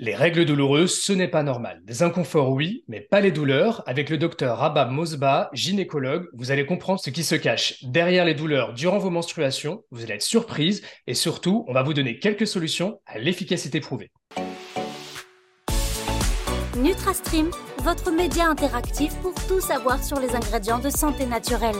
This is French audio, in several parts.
Les règles douloureuses, ce n'est pas normal. Des inconforts, oui, mais pas les douleurs. Avec le docteur Rabab Mosba, gynécologue, vous allez comprendre ce qui se cache derrière les douleurs durant vos menstruations. Vous allez être surprise et surtout, on va vous donner quelques solutions à l'efficacité prouvée. NutraStream, votre média interactif pour tout savoir sur les ingrédients de santé naturelle.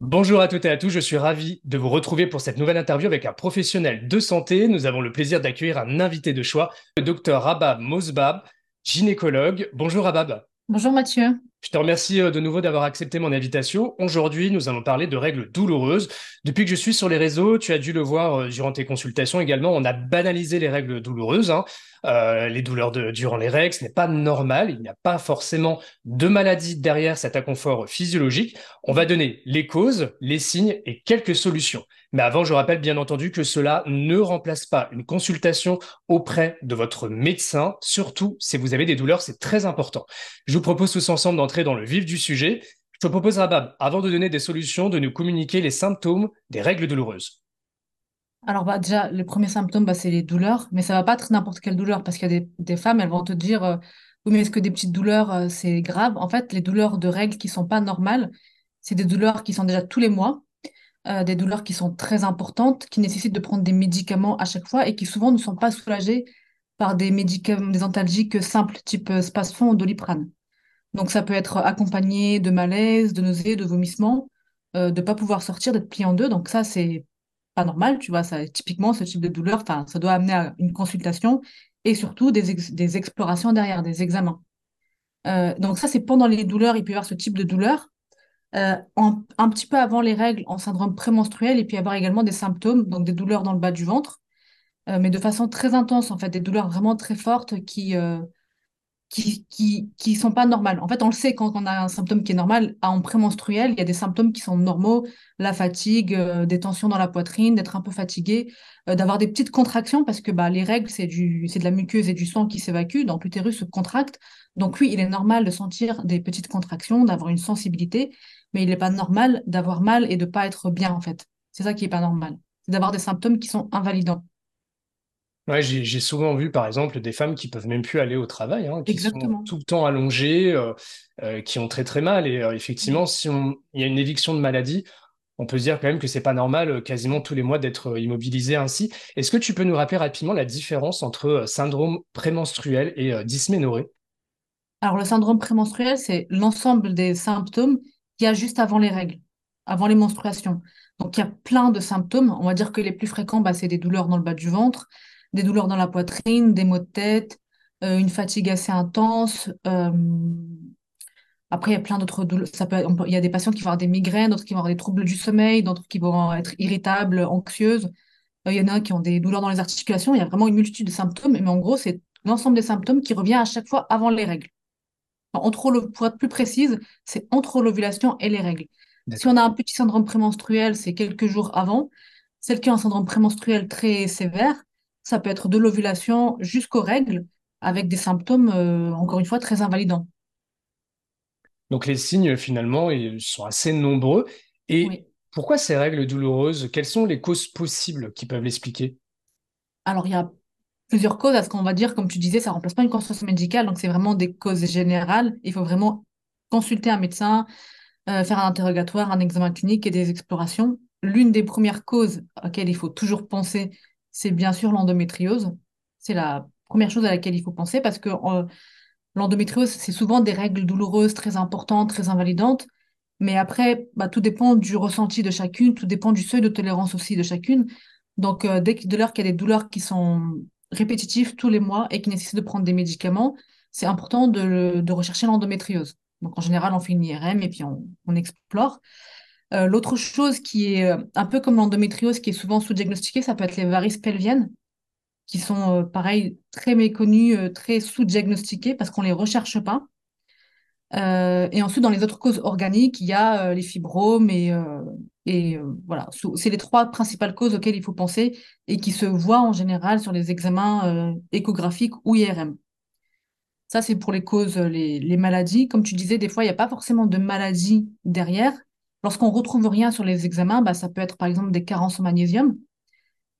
Bonjour à toutes et à tous, je suis ravi de vous retrouver pour cette nouvelle interview avec un professionnel de santé. Nous avons le plaisir d'accueillir un invité de choix, le docteur Rabab Mosbab, gynécologue. Bonjour Rabab. Bonjour Mathieu. Je te remercie euh, de nouveau d'avoir accepté mon invitation. Aujourd'hui, nous allons parler de règles douloureuses. Depuis que je suis sur les réseaux, tu as dû le voir euh, durant tes consultations également, on a banalisé les règles douloureuses. Hein. Euh, les douleurs de, durant les règles, ce n'est pas normal. Il n'y a pas forcément de maladie derrière cet inconfort physiologique. On va donner les causes, les signes et quelques solutions. Mais avant, je rappelle bien entendu que cela ne remplace pas une consultation auprès de votre médecin, surtout si vous avez des douleurs, c'est très important. Je vous propose tous ensemble d'entrer dans le vif du sujet. Je te propose, Rabab, avant de donner des solutions, de nous communiquer les symptômes des règles douloureuses. Alors bah, déjà, le premier symptôme, bah, c'est les douleurs, mais ça va pas être n'importe quelle douleur, parce qu'il y a des, femmes, elles vont te dire, euh, oui, mais est-ce que des petites douleurs, euh, c'est grave? En fait, les douleurs de règles qui sont pas normales, c'est des douleurs qui sont déjà tous les mois, euh, des douleurs qui sont très importantes, qui nécessitent de prendre des médicaments à chaque fois et qui souvent ne sont pas soulagées par des médicaments, des antalgiques simples, type Spasfon ou Doliprane. Donc ça peut être accompagné de malaise, de nausées, de vomissements, de ne pas pouvoir sortir, d'être plié en deux. Donc ça, c'est normal, tu vois, ça, typiquement, ce type de douleur, ça doit amener à une consultation et surtout des, des explorations derrière, des examens. Euh, donc ça, c'est pendant les douleurs, il peut y avoir ce type de douleur. Euh, un petit peu avant les règles, en syndrome prémenstruel, et puis avoir également des symptômes, donc des douleurs dans le bas du ventre, euh, mais de façon très intense, en fait, des douleurs vraiment très fortes qui, qui, qui, qui sont pas normales. En fait, on le sait quand on a un symptôme qui est normal, en prémenstruel, il y a des symptômes qui sont normaux, la fatigue, euh, des tensions dans la poitrine, d'être un peu fatigué, euh, d'avoir des petites contractions parce que bah, les règles, c'est du, c'est de la muqueuse et du sang qui s'évacue, donc l'utérus se contracte. Donc oui, il est normal de sentir des petites contractions, d'avoir une sensibilité, mais il n'est pas normal d'avoir mal et de pas être bien, en fait. C'est ça qui est pas normal. C'est d'avoir des symptômes qui sont invalidants. Ouais, j'ai souvent vu, par exemple, des femmes qui peuvent même plus aller au travail, hein, qui sont tout le temps allongées, euh, euh, qui ont très très mal. Et euh, effectivement, si il y a une éviction de maladie, on peut se dire quand même que c'est pas normal, quasiment tous les mois, d'être immobilisé ainsi. Est-ce que tu peux nous rappeler rapidement la différence entre syndrome prémenstruel et dysménorrhée? Alors, le syndrome prémenstruel, c'est l'ensemble des symptômes qu'il y a juste avant les règles, avant les menstruations. Donc, il y a plein de symptômes. On va dire que les plus fréquents, bah, c'est des douleurs dans le bas du ventre, des douleurs dans la poitrine, des maux de tête, euh, une fatigue assez intense. Euh, après, il y a plein d'autres douleurs. Ça peut, il y a des patients qui vont avoir des migraines, d'autres qui vont avoir des troubles du sommeil, d'autres qui vont être irritables, anxieuses. Euh, il y en a qui ont des douleurs dans les articulations. Il y a vraiment une multitude de symptômes. Mais en gros, c'est l'ensemble des symptômes qui revient à chaque fois avant les règles. entre, pour être plus précise, c'est entre l'ovulation et les règles. Si on a un petit syndrome prémenstruel, c'est quelques jours avant. Celle qui a un syndrome prémenstruel très sévère, ça peut être de l'ovulation jusqu'aux règles, avec des symptômes, euh, encore une fois, très invalidants. Donc les signes, finalement, ils sont assez nombreux. Et pourquoi ces règles douloureuses? Quelles sont les causes possibles qui peuvent l'expliquer? Alors, il y a plusieurs causes à ce qu'on va dire. Comme tu disais, ça ne remplace pas une consultation médicale, donc c'est vraiment des causes générales. Il faut vraiment consulter un médecin, euh, faire un interrogatoire, un examen clinique et des explorations. L'une des premières causes auxquelles il faut toujours penser, c'est bien sûr l'endométriose. C'est la première chose à laquelle il faut penser parce que euh, l'endométriose, c'est souvent des règles douloureuses très importantes, très invalidantes. Mais après, bah, tout dépend du ressenti de chacune, tout dépend du seuil de tolérance aussi de chacune. Donc, euh, dès l'heure qu'il y a des douleurs qui sont répétitives tous les mois et qui nécessitent de prendre des médicaments, c'est important de, rechercher l'endométriose. Donc, en général, on fait une IRM et puis on explore. Euh, l'autre chose qui est euh, un peu comme l'endométriose, qui est souvent sous-diagnostiquée, ça peut être les varices pelviennes, qui sont, euh, pareil, très méconnues, très sous-diagnostiquées parce qu'on ne les recherche pas. et ensuite, dans les autres causes organiques, il y a les fibromes et, voilà. C'est les trois principales causes auxquelles il faut penser et qui se voient en général sur les examens échographiques ou IRM. Ça, c'est pour les causes, les, les, maladies. Comme tu disais, des fois, il n'y a pas forcément de maladie derrière, Lorsqu'on retrouve rien sur les examens, bah, ça peut être par exemple des carences en magnésium.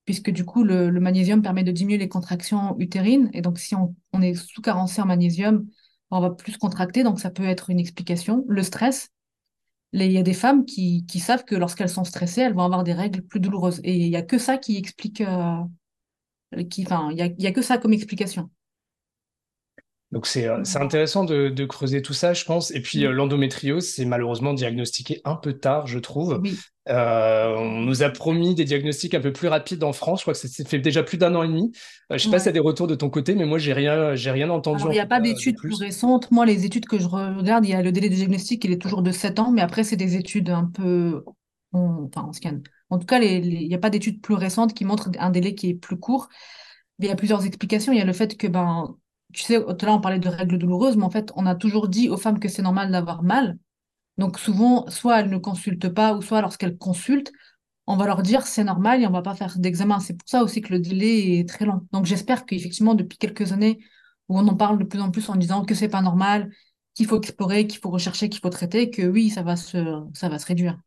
puisque du coup, le, magnésium permet de diminuer les contractions utérines. Et donc, si on, est sous-carencé en magnésium, on va plus contracter, donc ça peut être une explication. Le stress, il y a des femmes qui, savent que lorsqu'elles sont stressées, elles vont avoir des règles plus douloureuses. Et il n'y a que ça qui explique, euh, qui, enfin, il n'y a que ça comme explication. Donc c'est euh, intéressant de, creuser tout ça, je pense. Et puis euh, l'endométriose, c'est malheureusement diagnostiqué un peu tard, je trouve. Euh, on nous a promis des diagnostics un peu plus rapides en France. Je crois que ça fait déjà plus d'un an et demi. je ne sais pas si y a des retours de ton côté, mais moi j'ai rien, j'ai rien entendu. il n'y a pas d'études plus. récentes. Moi, les études que je regarde, il y a le délai de diagnostic, il est toujours de 7 ans, mais après c'est des études un peu, enfin on scanne. En tout cas, il n'y a pas d'études plus récentes qui montrent un délai qui est plus court. Il y a plusieurs explications. Il y a le fait que ben tu sais, tout là, on parlait de règles douloureuses, mais en fait, on a toujours dit aux femmes que c'est normal d'avoir mal. Donc, souvent, soit elles ne consultent pas, ou soit lorsqu'elles consultent, on va leur dire c'est normal et on va pas faire d'examen. C'est pour ça aussi que le délai est très long. Donc, j'espère qu'effectivement, depuis quelques années, où on en parle de plus en plus en disant que c'est pas normal, qu'il faut explorer, qu'il faut rechercher, qu'il faut traiter, que oui, ça va se réduire.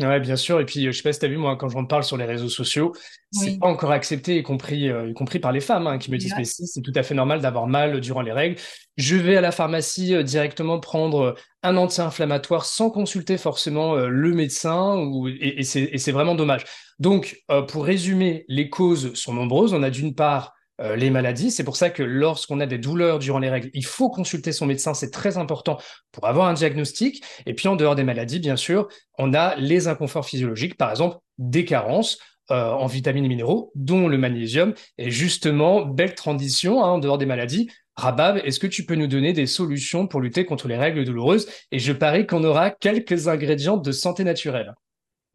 Ouais, bien sûr. Et puis, je sais pas si tu as vu, moi, quand j'en parle sur les réseaux sociaux, c'est pas encore accepté, y compris, euh, y compris par les femmes hein, qui me disent, mais si, c'est tout à fait normal d'avoir mal durant les règles. Je vais à la pharmacie euh, directement prendre euh, un anti-inflammatoire sans consulter forcément le médecin, ou, et, et c'est vraiment dommage. Donc, pour résumer, les causes sont nombreuses. On a d'une part euh, les maladies. C'est pour ça que lorsqu'on a des douleurs durant les règles, il faut consulter son médecin, c'est très important pour avoir un diagnostic. Et puis en dehors des maladies, bien sûr, on a les inconforts physiologiques, par exemple des carences. Euh, en vitamines et minéraux, dont le magnésium. Et justement, belle transition hein, en dehors des maladies. Rabab, est-ce que tu peux nous donner des solutions pour lutter contre les règles douloureuses? Et je parie qu'on aura quelques ingrédients de santé naturelle.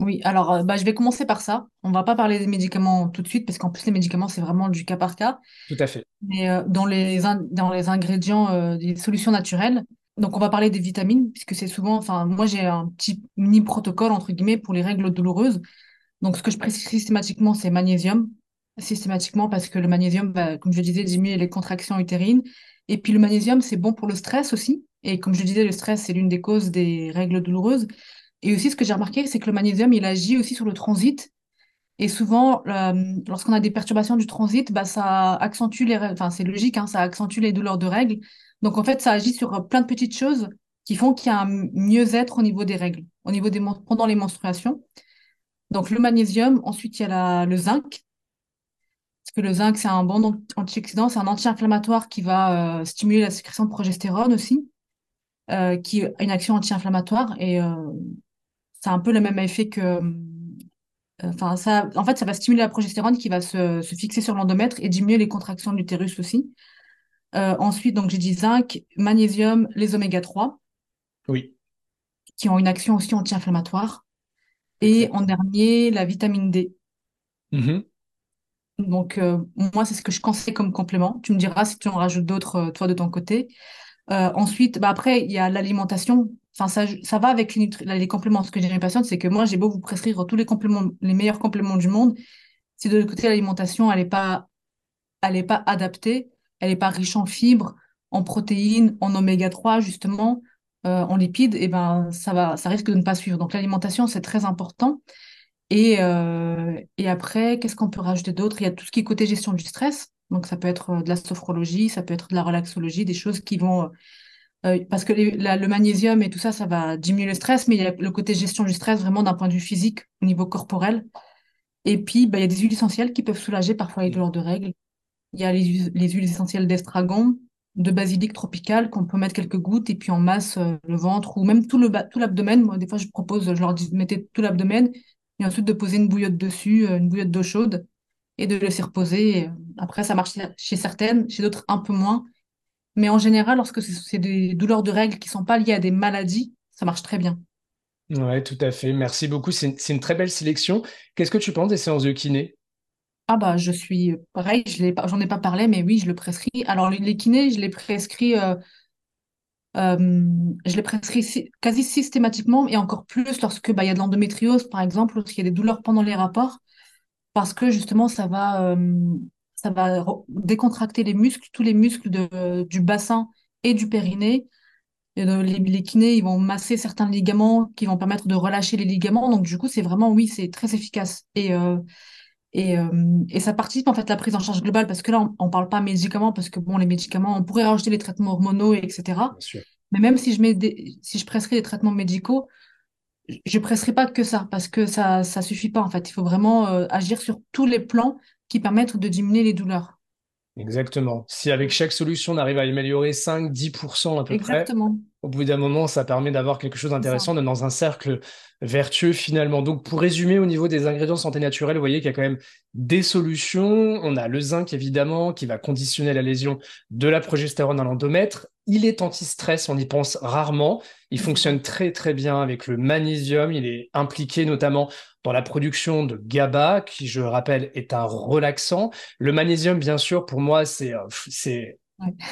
Oui, alors euh, bah, je vais commencer par ça. On va pas parler des médicaments tout de suite, parce qu'en plus, les médicaments, c'est vraiment du cas par cas. Tout à fait. Mais euh, dans, les dans les ingrédients euh, des solutions naturelles, donc on va parler des vitamines, puisque c'est souvent, enfin, moi j'ai un petit mini protocole, entre guillemets, pour les règles douloureuses. Donc ce que je précise systématiquement, c'est magnésium, systématiquement, parce que le magnésium, bah, comme je disais, diminue les contractions utérines. Et puis le magnésium, c'est bon pour le stress aussi. Et comme je disais, le stress, c'est l'une des causes des règles douloureuses. Et aussi, ce que j'ai remarqué, c'est que le magnésium, il agit aussi sur le transit. Et souvent, euh, lorsqu'on a des perturbations du transit, bah, ça accentue les enfin, c'est logique, hein, ça accentue les douleurs de règles. Donc, en fait, ça agit sur plein de petites choses qui font qu'il y a un mieux-être au niveau des règles, au niveau des pendant les menstruations. Donc, le magnésium, ensuite, il y a le zinc. Parce que le zinc, c'est un bon antioxydant, c'est un anti-inflammatoire qui va euh, stimuler la sécrétion de progestérone aussi, euh, qui a une action anti-inflammatoire. Et c'est un peu le même effet que. Euh, enfin, ça, en fait, ça va stimuler la progestérone qui va se, fixer sur l'endomètre et diminuer les contractions de l'utérus aussi. Euh, ensuite, donc j'ai dit zinc, magnésium, les oméga 3. Oui. Qui ont une action aussi anti-inflammatoire. Et en dernier, la vitamine D. Mm-hmm. Donc, euh, moi, c'est ce que je conseille comme complément. Tu me diras si tu en rajoutes d'autres, toi, de ton côté. ensuite, bah, après, il y a l'alimentation. Enfin, ça, va avec les, compléments. Ce que j'ai mes patientes, c'est que moi, j'ai beau vous prescrire tous les meilleurs compléments du monde. Si de l'autre côté, l'alimentation, elle n'est pas, adaptée, elle n'est pas riche en fibres, en protéines, en oméga 3, justement, euh, en lipides, et eh ben, ça risque de ne pas suivre. Donc, l'alimentation, c'est très important. Et, euh, et après, qu'est-ce qu'on peut rajouter d'autre? Il y a tout ce qui est côté gestion du stress. Donc, ça peut être euh, de la sophrologie, ça peut être de la relaxologie, des choses qui vont euh, parce que le magnésium et tout ça, ça va diminuer le stress, mais il y a le côté gestion du stress vraiment d'un point de vue physique, au niveau corporel. Et puis, bah, il y a des huiles essentielles qui peuvent soulager parfois les douleurs de règles. Il y a les, huiles essentielles d'estragon, de basilic tropical qu'on peut mettre quelques gouttes et puis en masse euh, le ventre ou même tout l'abdomen. Moi, des fois, je propose, je leur dis, mettez tout l'abdomen et ensuite de poser une bouillotte dessus, euh, une bouillotte d'eau chaude et de laisser reposer. Après, ça marche chez certaines, chez d'autres un peu moins. Mais en général, lorsque c'est des douleurs de règles qui ne sont pas liées à des maladies, ça marche très bien. Oui, tout à fait. Merci beaucoup. C'est une, très belle sélection. Qu'est-ce que tu penses des séances de kiné? Ah bah je suis pareil, je j'en ai pas parlé, mais oui, je le prescris. Alors les, kinés, je les prescris, euh, euh, je les prescris quasi systématiquement et encore plus lorsque bah, il y a de l'endométriose, par exemple, lorsqu'il y a des douleurs pendant les rapports, parce que justement ça va euh, ça va décontracter les muscles, tous les muscles de, du bassin et du périnée. Et les, kinés, ils vont masser certains ligaments qui vont permettre de relâcher les ligaments. Donc, du coup, c'est vraiment, oui, c'est très efficace. Et, euh, Et, euh, et ça participe en fait à la prise en charge globale parce que là, on ne parle pas médicaments parce que bon, les médicaments, on pourrait rajouter les traitements hormonaux, etc. Mais même si je, mets des, si je prescris des traitements médicaux, je ne presserai pas que ça parce que ça ne suffit pas en fait. Il faut vraiment euh, agir sur tous les plans qui permettent de diminuer les douleurs. Exactement. Si avec chaque solution, on arrive à améliorer 5-10% à peu Exactement. près, au bout d'un moment, ça permet d'avoir quelque chose d'intéressant, dans un cercle vertueux finalement. Donc pour résumer au niveau des ingrédients santé naturelle, vous voyez qu'il y a quand même des solutions. On a le zinc évidemment qui va conditionner la lésion de la progestérone à l'endomètre. Il est anti-stress, on y pense rarement. Il fonctionne très très bien avec le magnésium. Il est impliqué notamment dans la production de GABA, qui je rappelle est un relaxant. Le magnésium, bien sûr, pour moi, c'est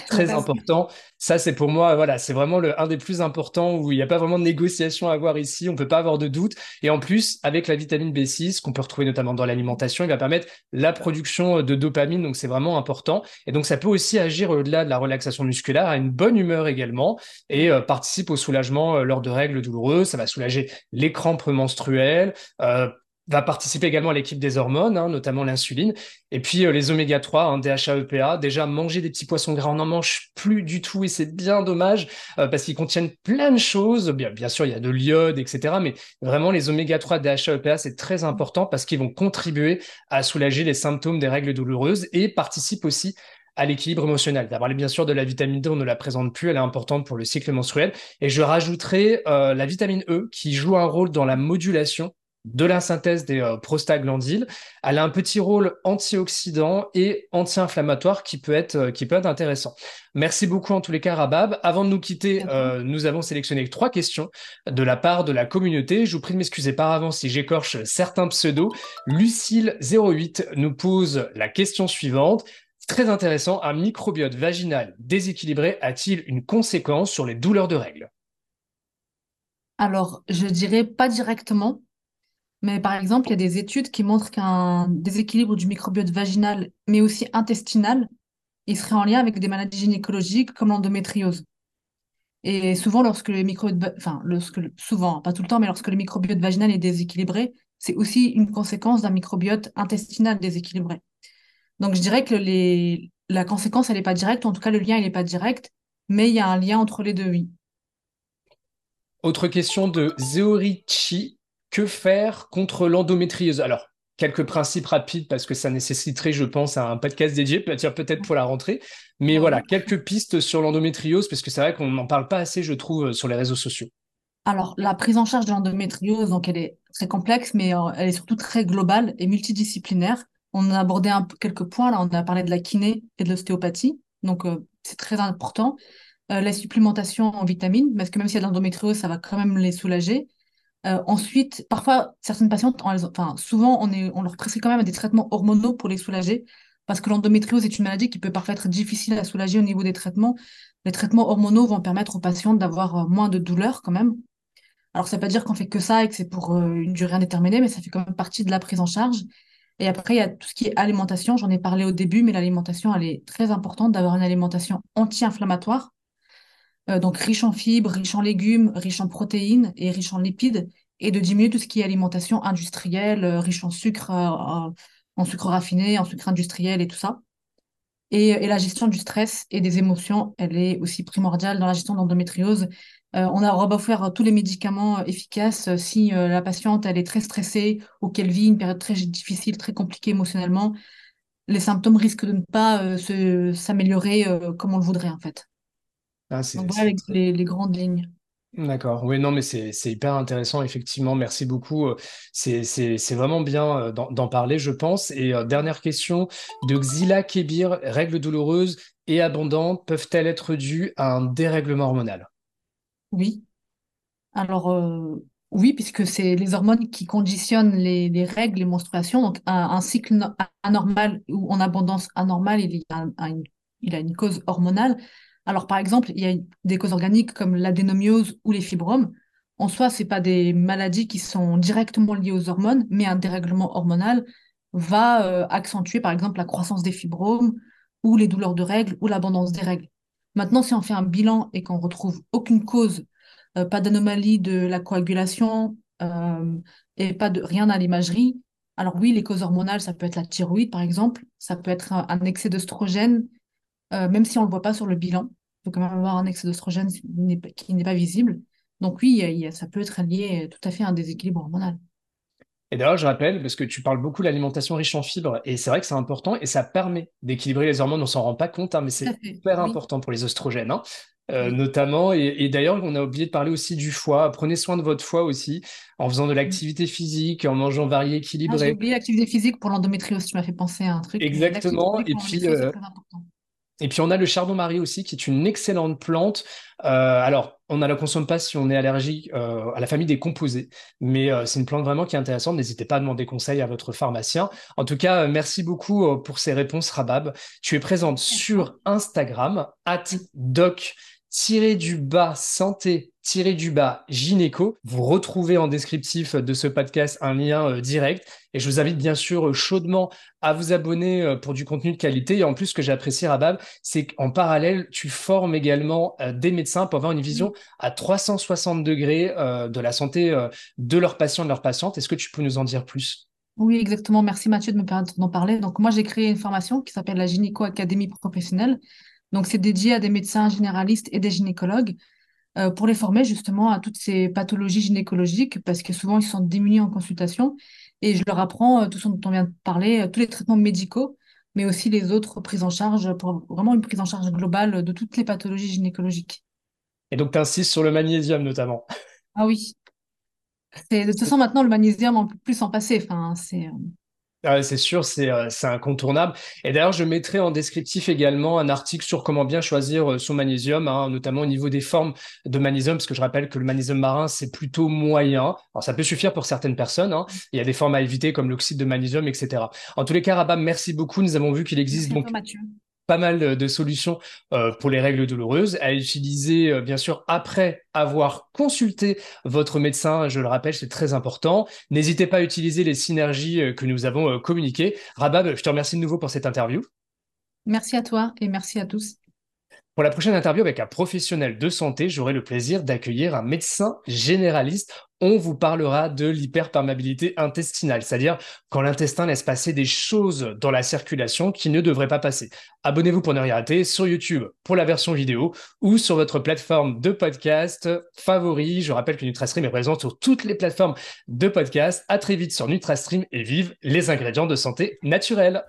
Très important. Ça, c'est pour moi, voilà, c'est vraiment le, un des plus importants où il n'y a pas vraiment de négociation à avoir ici. On ne peut pas avoir de doute. Et en plus, avec la vitamine B6, qu'on peut retrouver notamment dans l'alimentation, il va permettre la production de dopamine. Donc, c'est vraiment important. Et donc, ça peut aussi agir au-delà de la relaxation musculaire à une bonne humeur également et euh, participe au soulagement euh, lors de règles douloureuses. Ça va soulager les crampes menstruelles, euh, va participer également à l'équipe des hormones, hein, notamment l'insuline. Et puis euh, les oméga 3, hein, DHA, EPA. Déjà, manger des petits poissons gras, on n'en mange plus du tout et c'est bien dommage euh, parce qu'ils contiennent plein de choses. Bien, sûr, il y a de l'iode, etc. Mais vraiment, les oméga 3, DHA, EPA, c'est très important parce qu'ils vont contribuer à soulager les symptômes des règles douloureuses et participent aussi à l'équilibre émotionnel. Parlé bien sûr de la vitamine D, on ne la présente plus, elle est importante pour le cycle menstruel. Et je rajouterai euh, la vitamine E qui joue un rôle dans la modulation de la synthèse des euh, prostaglandines. Elle a un petit rôle antioxydant et anti-inflammatoire qui peut être euh, qui peut être intéressant. Merci beaucoup en tous les cas Rabab. Avant de nous quitter, euh, nous avons sélectionné trois questions de la part de la communauté. Je vous prie de m'excuser par avance si j'écorche certains pseudos. Lucille08 nous pose la question suivante. Très intéressant, un microbiote vaginal déséquilibré a-t-il une conséquence sur les douleurs de règles? Alors, je dirais pas directement, mais par exemple, il y a des études qui montrent qu'un déséquilibre du microbiote vaginal, mais aussi intestinal, il serait en lien avec des maladies gynécologiques comme l'endométriose. Et souvent, lorsque le microbiote, enfin, souvent, pas tout le temps, mais lorsque le microbiote vaginal est déséquilibré, c'est aussi une conséquence d'un microbiote intestinal déséquilibré. Donc, je dirais que la conséquence, elle n'est pas directe, en tout cas, le lien, il n'est pas direct, mais il y a un lien entre les deux, oui. Autre question de Zeorichi que faire contre l'endométriose? Alors, quelques principes rapides parce que ça nécessiterait, je pense, un podcast dédié, peut-être pour la rentrée. Mais voilà, quelques pistes sur l'endométriose parce que c'est vrai qu'on n'en parle pas assez, je trouve, sur les réseaux sociaux. Alors, la prise en charge de l'endométriose, donc elle est très complexe, mais euh, elle est surtout très globale et multidisciplinaire. On a abordé un, quelques points, là, on a parlé de la kiné et de l'ostéopathie, donc euh, c'est très important. Euh, la supplémentation en vitamines, parce que même s'il y a de l'endométriose, ça va quand même les soulager. Euh, ensuite, parfois, certaines patientes, enfin, souvent, on, est, on leur prescrit quand même des traitements hormonaux pour les soulager, parce que l'endométriose est une maladie qui peut parfois être difficile à soulager au niveau des traitements. Les traitements hormonaux vont permettre aux patientes d'avoir euh, moins de douleurs quand même. Alors, ça ne veut pas dire qu'on fait que ça et que c'est pour euh, une durée indéterminée, mais ça fait quand même partie de la prise en charge. Et après, il y a tout ce qui est alimentation. J'en ai parlé au début, mais l'alimentation, elle est très importante d'avoir une alimentation anti-inflammatoire euh, donc riche en fibres, riche en légumes, riche en protéines et riche en lipides, et de diminuer tout ce qui est alimentation industrielle, euh, riche en sucre, euh, en sucre raffiné, en sucre industriel et tout ça. Et, la gestion du stress et des émotions, elle est aussi primordiale dans la gestion de l'endométriose. on a faire tous les médicaments efficaces si la patiente elle est très stressée ou qu'elle vit une période très difficile, très compliquée émotionnellement, les symptômes risquent de ne pas s'améliorer comme on le voudrait en fait. Ah, avec les, grandes lignes. D'accord. Oui, non, mais c'est hyper intéressant, effectivement. Merci beaucoup. Euh, c'est vraiment bien euh, d'en parler, je pense. Et euh, dernière question de Xila Kebir, règles douloureuses et abondantes peuvent-elles être dues à un dérèglement hormonal? Oui. Alors, oui, puisque c'est les hormones qui conditionnent les, règles, les menstruations. Donc, un, cycle anormal ou en abondance anormale, il, il a une cause hormonale. Alors, par exemple, il y a des causes organiques comme l'adénomiose ou les fibromes. En soi, ce pas des maladies qui sont directement liées aux hormones, mais un dérèglement hormonal va euh, accentuer, par exemple, la croissance des fibromes ou les douleurs de règles ou l'abondance des règles. Maintenant, si on fait un bilan et qu'on retrouve aucune cause, euh, pas d'anomalie de la coagulation euh, et pas de rien à l'imagerie, Alors oui, les causes hormonales, ça peut être la thyroïde, par exemple. Ça peut être un, excès d'œstrogène, euh, même si on ne le voit pas sur le bilan. Il faut quand même avoir un excès d'œstrogène qui n'est pas visible. Donc oui, ça peut être lié tout à fait à un déséquilibre hormonal. Et d'ailleurs, je rappelle, parce que tu parles beaucoup de l'alimentation riche en fibres, et c'est vrai que c'est important, et ça permet d'équilibrer les hormones, on s'en rend pas compte, hein, mais c'est super important pour les oestrogènes. Hein. Euh, notamment. Et, d'ailleurs, on a oublié de parler aussi du foie. Prenez soin de votre foie aussi, en faisant de l'activité physique, en mangeant varié, équilibré. Ah, J'ai oublié l'activité physique pour l'endométriose. Tu m'as fait penser à un truc. Exactement. Et puis, euh, et puis, on a le chardon-marie aussi, qui est une excellente plante. Euh, alors, on ne la consomme pas si on est allergique à la famille des composés, mais c'est une plante vraiment qui est intéressante. N'hésitez pas à demander conseil à votre pharmacien. En tout cas, merci beaucoup pour ces réponses, Rabab. Tu es présente sur Instagram, at doc tiré du bas santé, tiré du bas gynéco. Vous retrouvez en descriptif de ce podcast un lien euh, direct. Et je vous invite bien sûr euh, chaudement à vous abonner euh, pour du contenu de qualité. Et en plus, ce que j'apprécie, Rabab, c'est qu'en parallèle, tu formes également des médecins pour avoir une vision à 360 degrés de la santé de leurs patients, de leurs patientes. Est-ce que tu peux nous en dire plus? Oui, exactement. Merci Mathieu de me permettre d'en parler. Donc moi, j'ai créé une formation qui s'appelle la Gynéco Académie Professionnelle. Donc, c'est dédié à des médecins généralistes et des gynécologues euh, pour les former justement à toutes ces pathologies gynécologiques parce que souvent, ils sont démunis en consultation. Et je leur apprends euh, tout ce dont on vient de parler, euh, tous les traitements médicaux, mais aussi les autres prises en charge pour vraiment une prise en charge globale de toutes les pathologies gynécologiques. Et donc, tu insistes sur le magnésium notamment. Ah oui. De toute façon, maintenant, le magnésium, on ne peut plus s'en passer. Enfin, c'est. Ah c'est sûr, euh, c'est incontournable. Et d'ailleurs, je mettrai en descriptif également un article sur comment bien choisir euh, son magnésium, hein, notamment au niveau des formes de magnésium, parce que je rappelle que le magnésium marin, c'est plutôt moyen. Alors, ça peut suffire pour certaines personnes. Hein. Il y a des formes à éviter comme l'oxyde de magnésium, etc. En tous les cas, Rabab, merci beaucoup. Nous avons vu qu'il existe donc pas mal de solutions euh, pour les règles douloureuses à utiliser euh, bien sûr après avoir consulté votre médecin. Je le rappelle, c'est très important. N'hésitez pas à utiliser les synergies euh, que nous avons communiquées. Rabab, je te remercie de nouveau pour cette interview. Merci à toi et merci à tous. Pour la prochaine interview avec un professionnel de santé, j'aurai le plaisir d'accueillir un médecin généraliste. On vous parlera de l'hyperperméabilité intestinale, c'est-à-dire quand l'intestin laisse passer des choses dans la circulation qui ne devraient pas passer. Abonnez-vous pour ne rien rater sur YouTube pour la version vidéo ou sur votre plateforme de podcast favori. Je rappelle que NutraStream est présent sur toutes les plateformes de podcast. À très vite sur NutraStream et vive les ingrédients de santé naturelle.